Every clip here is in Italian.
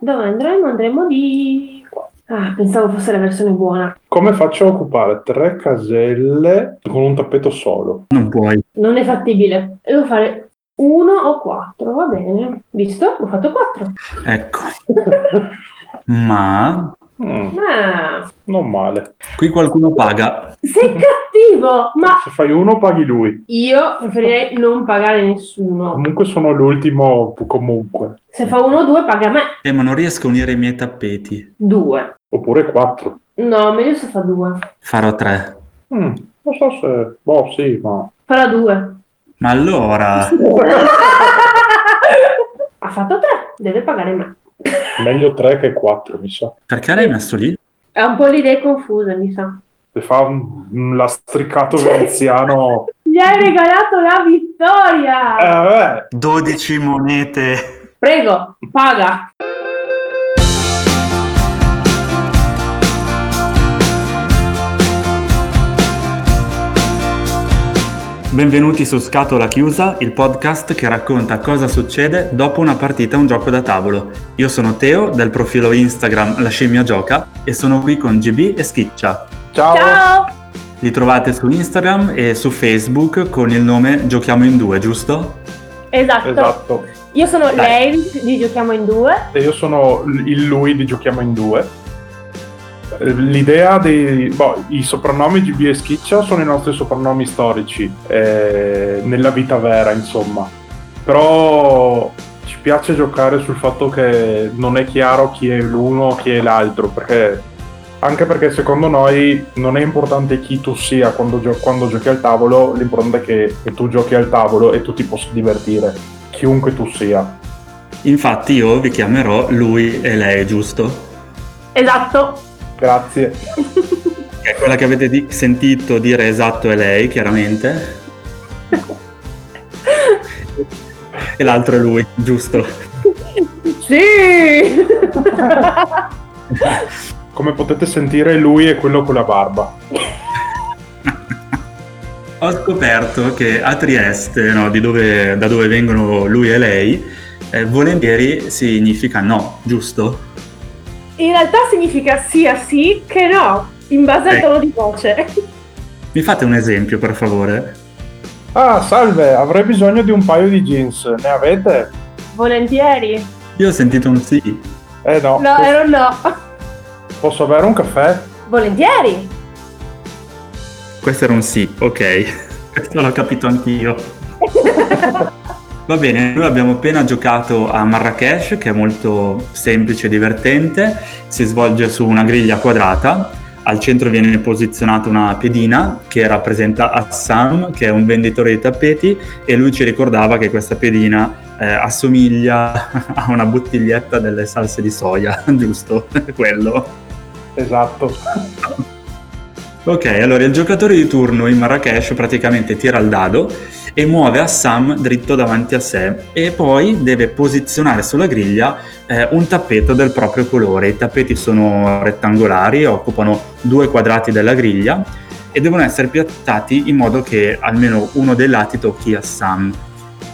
dove andremo? Andremo di qua. Ah, pensavo fosse la versione buona. Come faccio a occupare tre caselle con un tappeto solo? Non puoi. Non è fattibile. Devo fare uno o quattro, va bene. Visto? Ho fatto quattro. Ecco. Ma Mm, Ah, non male. qui qualcuno paga. sei cattivo! Ma Se fai uno paghi lui. io preferirei non pagare nessuno. Comunque sono l'ultimo comunque. Se fa uno o due, paga me. Eh, ma non riesco a unire i miei tappeti. Due. Oppure quattro. No, meglio se fa due. Farò tre. Mm, non so se... Boh, sì, ma... Farà due. Ma allora, ha fatto tre, deve pagare me. Meglio tre che quattro, mi sa. perché l'hai messo lì? Ha un po' le idee confuse, mi sa. Se fa un, un lastricato veneziano... Gli hai regalato la vittoria! Eh, vabbè. 12 monete. Prego, paga. Benvenuti su Scatola Chiusa, il podcast che racconta cosa succede dopo una partita a un gioco da tavolo. Io sono Teo del profilo Instagram La Scimmia Gioca e sono qui con GB e Schiccia. Ciao. Ciao! Li trovate su Instagram e su Facebook con il nome Giochiamo in due, giusto? Esatto. Esatto. Io sono Dai. lei di Giochiamo in due. E io sono il lui di Giochiamo in due. L'idea dei... boh, i soprannomi GB e Schiccia sono i nostri soprannomi storici, eh, nella vita vera, insomma. Però ci piace giocare sul fatto che non è chiaro chi è l'uno, chi è l'altro, perché... Anche perché secondo noi non è importante chi tu sia quando, gio- quando giochi al tavolo, l'importante è che, che tu giochi al tavolo e tu ti possa divertire, chiunque tu sia. Infatti io vi chiamerò lui e lei, giusto? Esatto. Grazie. È quella che avete di- sentito dire esatto è lei, chiaramente. E l'altro è lui, giusto? Sì! Come potete sentire, lui è quello con la barba. Ho scoperto che a Trieste, no, di dove- da dove vengono lui e lei, eh, volentieri significa no, giusto? In realtà significa sia sì che no, in base al tono di voce. Mi fate un esempio, per favore? Ah, salve, avrei bisogno di un paio di jeans. Ne avete? Volentieri. Io ho sentito un sì. Eh no. No, era un no. Posso avere un caffè? Volentieri. Questo era un sì, ok. Questo l'ho capito anch'io. Va bene, noi abbiamo appena giocato a Marrakesh, che è molto semplice e divertente. Si svolge su una griglia quadrata. Al centro viene posizionata una pedina che rappresenta Assam, che è un venditore di tappeti, e lui ci ricordava che questa pedina eh, assomiglia a una bottiglietta delle salse di soia, giusto? Quello. Esatto. Ok, allora il giocatore di turno in Marrakesh praticamente tira il dado e muove Assam dritto davanti a sé e poi deve posizionare sulla griglia eh, un tappeto del proprio colore. I tappeti sono rettangolari, occupano due quadrati della griglia e devono essere piazzati in modo che almeno uno dei lati tocchi Assam.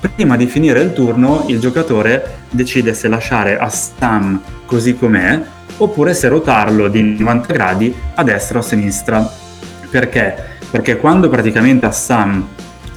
Prima di finire il turno il giocatore decide se lasciare Assam così com'è oppure se rotarlo di 90 gradi a destra o a sinistra. Perché? Perché quando praticamente Assam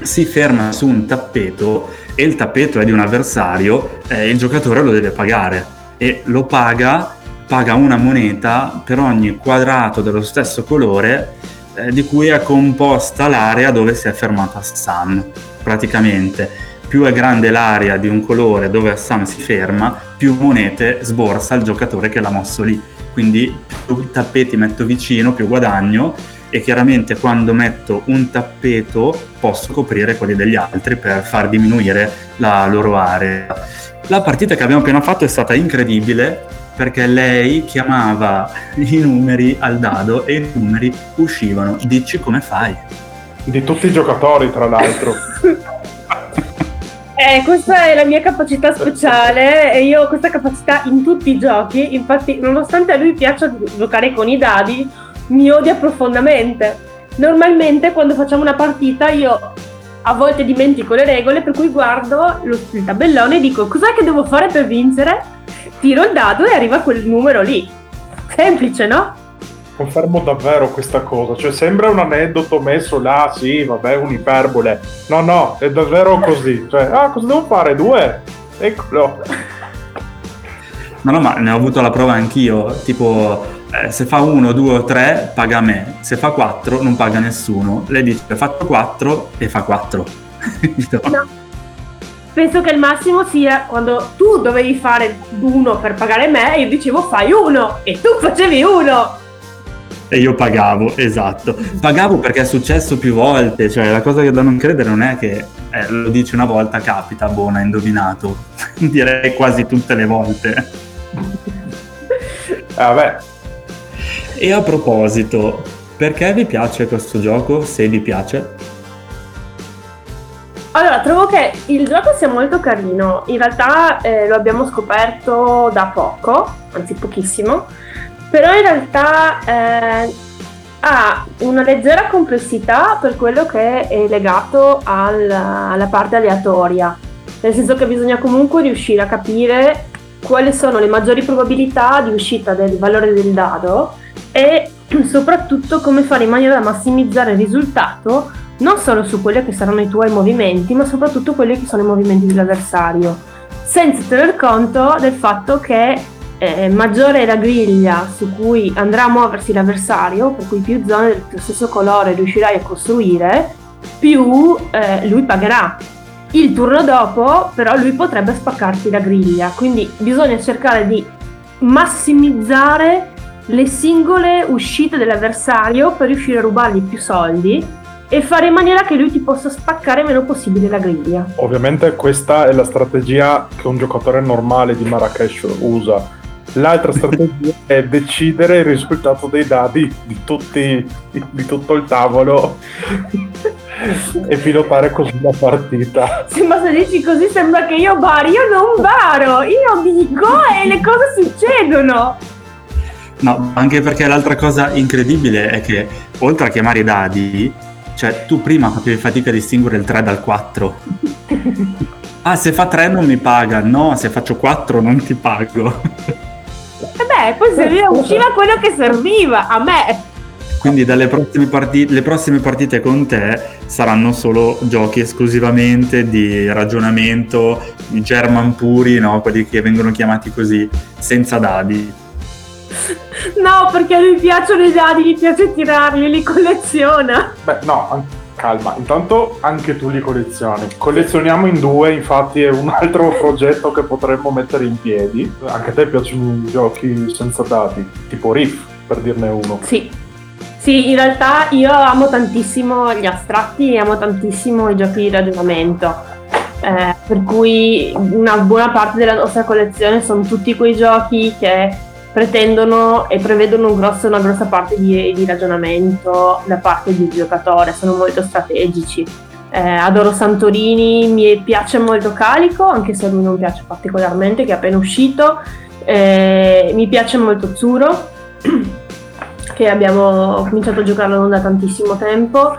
si ferma su un tappeto e il tappeto è di un avversario, eh, il giocatore lo deve pagare e lo paga, paga una moneta per ogni quadrato dello stesso colore eh, di cui è composta l'area dove si è fermato Assam, praticamente più è grande l'area di un colore dove Assam si ferma, più monete sborsa il giocatore che l'ha mosso lì. Quindi più tappeti metto vicino, più guadagno e chiaramente quando metto un tappeto posso coprire quelli degli altri per far diminuire la loro area. La partita che abbiamo appena fatto è stata incredibile perché lei chiamava i numeri al dado e i numeri uscivano. Dici come fai? Di tutti i giocatori, tra l'altro. Eh, questa è la mia capacità speciale e io ho questa capacità in tutti i giochi. Infatti, nonostante a lui piaccia giocare con i dadi, mi odia profondamente. Normalmente quando facciamo una partita io a volte dimentico le regole, per cui guardo lo, il tabellone e dico cos'è che devo fare per vincere? tiro il dado e arriva quel numero lì. Semplice, no? Confermo davvero questa cosa, cioè sembra un aneddoto messo là, sì, vabbè, un'iperbole. No, no, è davvero così. Cioè, ah, cosa devo fare? Due? Eccolo. No, no, ma ne ho avuto la prova anch'io. Tipo, eh, se fa uno, due o tre, paga me. Se fa quattro, non paga nessuno. Lei dice, faccio quattro e fa quattro. no. Penso che il massimo sia quando tu dovevi fare uno per pagare me, io dicevo fai uno e tu facevi uno. E io pagavo, esatto. Pagavo perché è successo più volte, cioè la cosa che da non credere non è che eh, lo dici una volta, capita, buona, indovinato. Direi quasi tutte le volte. Vabbè. E a proposito, perché vi piace questo gioco? Se vi piace? Allora, trovo che il gioco sia molto carino. In realtà eh, lo abbiamo scoperto da poco, anzi pochissimo però in realtà eh, ha una leggera complessità per quello che è legato al, alla parte aleatoria, nel senso che bisogna comunque riuscire a capire quali sono le maggiori probabilità di uscita del valore del dado e soprattutto come fare in maniera da massimizzare il risultato non solo su quelli che saranno i tuoi movimenti, ma soprattutto quelli che sono i movimenti dell'avversario, senza tener conto del fatto che eh, maggiore è la griglia su cui andrà a muoversi l'avversario, per cui più zone del tuo stesso colore riuscirai a costruire, più eh, lui pagherà. Il turno dopo, però, lui potrebbe spaccarti la griglia, quindi bisogna cercare di massimizzare le singole uscite dell'avversario per riuscire a rubargli più soldi e fare in maniera che lui ti possa spaccare meno possibile la griglia. Ovviamente questa è la strategia che un giocatore normale di Marrakesh usa L'altra strategia è decidere il risultato dei dadi di, tutti, di tutto il tavolo e pilotare così la partita. Sì, ma se dici così sembra che io bari, io non baro, io dico e le cose succedono. No, anche perché l'altra cosa incredibile è che oltre a chiamare i dadi, cioè tu prima facevi fatica a distinguere il 3 dal 4. ah, se fa 3 non mi paga, no, se faccio 4 non ti pago. E beh, poi serviva, usciva quello che serviva a me. Quindi dalle prossime, partite, le prossime partite con te saranno solo giochi esclusivamente di ragionamento, i German puri, no? quelli che vengono chiamati così, senza dadi. No, perché a lui piacciono i dadi, gli piace tirarli, li colleziona. Beh, no, calma, intanto anche tu li collezioni. Collezioniamo in due, infatti è un altro progetto che potremmo mettere in piedi. Anche a te piacciono i giochi senza dati, tipo Riff, per dirne uno. Sì. Sì, in realtà io amo tantissimo gli astratti e amo tantissimo i giochi di ragionamento. Eh, per cui una buona parte della nostra collezione sono tutti quei giochi che pretendono e prevedono un grosso, una grossa parte di, di, ragionamento da parte del giocatore, sono molto strategici. Eh, adoro Santorini, mi piace molto Calico, anche se a lui non piace particolarmente, che è appena uscito. Eh, mi piace molto Zuro, che abbiamo cominciato a giocarlo non da tantissimo tempo.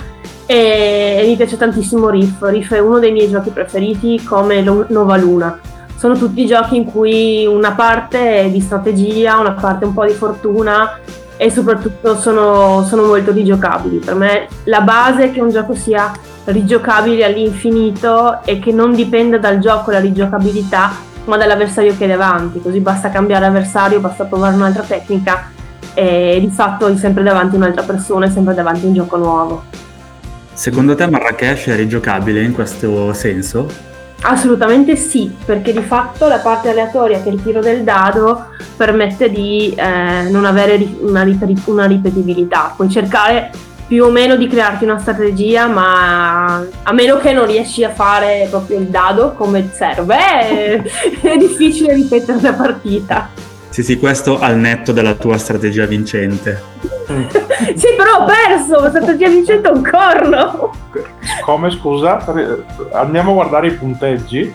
E mi piace tantissimo Riff. Riff è uno dei miei giochi preferiti come Nova Luna sono tutti giochi in cui una parte è di strategia, una parte un po' di fortuna e soprattutto sono, sono molto rigiocabili. Per me la base è che un gioco sia rigiocabile all'infinito e che non dipenda dal gioco la rigiocabilità, ma dall'avversario che è davanti. Così basta cambiare avversario, basta provare un'altra tecnica e di fatto hai sempre davanti un'altra persona, è sempre davanti un gioco nuovo. Secondo te Marrakesh è rigiocabile in questo senso? Assolutamente sì, perché di fatto la parte aleatoria che è il tiro del dado permette di eh, non avere una, una, ripetibilità, puoi cercare più o meno di crearti una strategia, ma a meno che non riesci a fare proprio il dado come serve, è, è difficile ripetere la partita. Sì, sì, questo al netto della tua strategia vincente. sì, però ho perso, la strategia vincente è un corno. Come scusa? Andiamo a guardare i punteggi.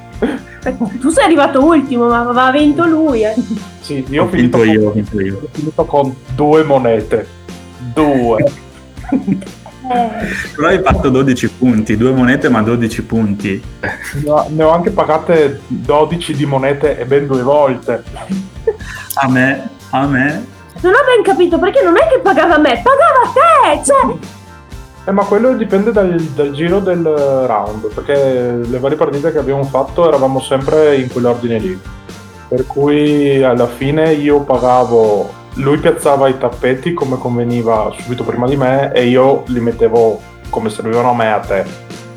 Tu sei arrivato ultimo, ma aveva vinto lui. Eh. Sì, io ho, finito, finito, io, con, finito io. Ho finito con due monete. Due. Eh. Però hai fatto 12 punti, due monete ma 12 punti. No, ne ho anche pagate 12 di monete e ben due volte. A me, a me. Non ho ben capito perché non è che pagava me, pagava te! Cioè, Eh, ma quello dipende dal, dal giro del round, perché le varie partite che abbiamo fatto eravamo sempre in quell'ordine lì. Per cui alla fine io pagavo, lui piazzava i tappeti come conveniva subito prima di me e io li mettevo come servivano a me e a te.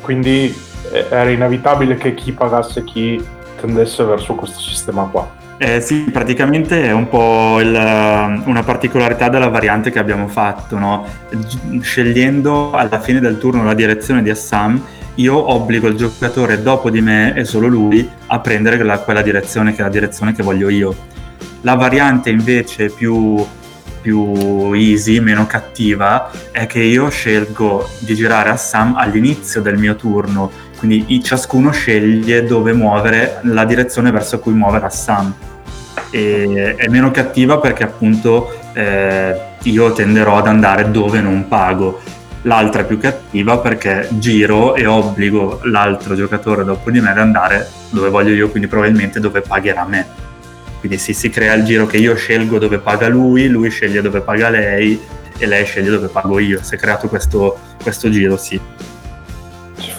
Quindi eh, era inevitabile che chi pagasse chi tendesse verso questo sistema qua. Eh, sì, praticamente è un po' il- una particolarità della variante che abbiamo fatto, no? Scegliendo alla fine del turno la direzione di Assam, io obbligo il giocatore dopo di me e solo lui a prendere la- quella direzione che è la direzione che voglio io. La variante invece più, più easy, meno cattiva, è che io scelgo di girare Assam all'inizio del mio turno, quindi ciascuno sceglie dove muovere la direzione verso cui muovere Assam e è meno cattiva perché appunto eh, io tenderò ad andare dove non pago. L'altra è più cattiva perché giro e obbligo l'altro giocatore dopo di me ad andare dove voglio io, quindi probabilmente dove pagherà me. Quindi sì, si crea il giro che io scelgo dove paga lui, lui sceglie dove paga lei e lei sceglie dove pago io. Si è creato questo, questo giro. Sì,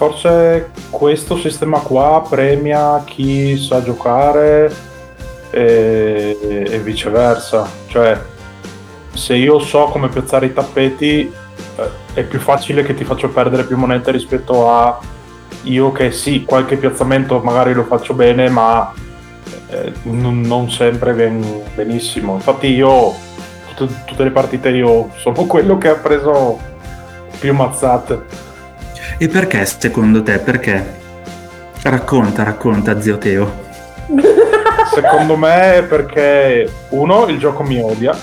Forse questo sistema qua premia chi sa giocare e, e viceversa. Cioè, se io so come piazzare i tappeti, eh, è più facile che ti faccio perdere più monete rispetto a io che sì, qualche piazzamento magari lo faccio bene, ma eh, non, non sempre ben- benissimo. Infatti io, tutte, tutte le partite io sono quello che ha preso più mazzate. E perché secondo te? Perché? Racconta, racconta, zio Teo. Secondo me è perché uno, il gioco mi odia.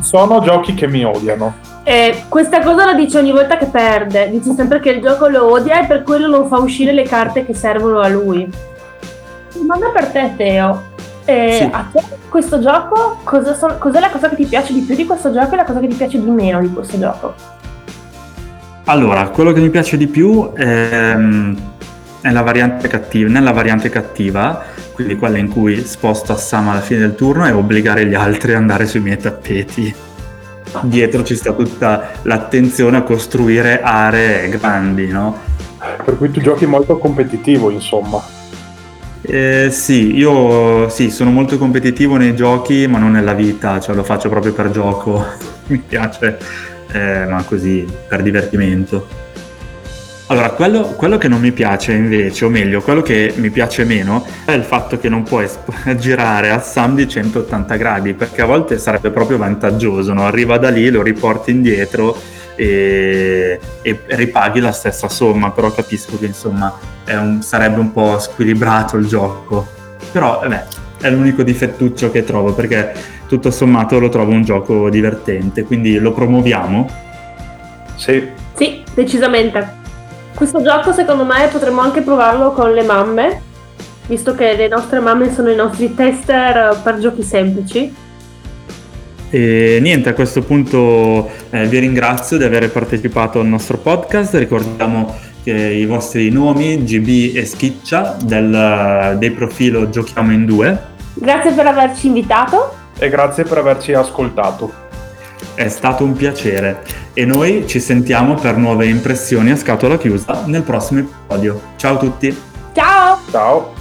Sono giochi che mi odiano. E questa cosa la dice ogni volta che perde. Dice sempre che il gioco lo odia e per quello non fa uscire le carte che servono a lui. Domanda per te, Teo. Eh, Sì. A te questo gioco, cosa so- cos'è la cosa che ti piace di più di questo gioco e la cosa che ti piace di meno di questo gioco? Allora, quello che mi piace di più ehm, è la variante cattiva, nella variante cattiva, quindi quella in cui sposto Assam alla fine del turno e obbligare gli altri ad andare sui miei tappeti. Dietro ci sta tutta l'attenzione a costruire aree grandi, no? Per cui tu giochi molto competitivo, insomma. Eh, sì, io sì, sono molto competitivo nei giochi, ma non nella vita, cioè lo faccio proprio per gioco. Mi piace, eh, ma così per divertimento. Allora, quello, quello che non mi piace invece, o meglio, quello che mi piace meno, è il fatto che non puoi sp- girare a Sam di 180 gradi, perché a volte sarebbe proprio vantaggioso, no? Arriva da lì, lo riporti indietro e, e ripaghi la stessa somma, però capisco che insomma è un- sarebbe un po' squilibrato il gioco. Però, vabbè, è l'unico difettuccio che trovo, perché tutto sommato lo trovo un gioco divertente, quindi lo promuoviamo. Sì, Sì, decisamente. Questo gioco secondo me potremmo anche provarlo con le mamme, visto che le nostre mamme sono i nostri tester per giochi semplici. E niente, a questo punto eh, vi ringrazio di aver partecipato al nostro podcast. Ricordiamo che i vostri nomi, GB e Schiccia, del, dei profilo Giochiamo in due. Grazie per averci invitato. e grazie per averci ascoltato. È stato un piacere e noi ci sentiamo per nuove impressioni a scatola chiusa nel prossimo episodio. Ciao a tutti! Ciao! Ciao!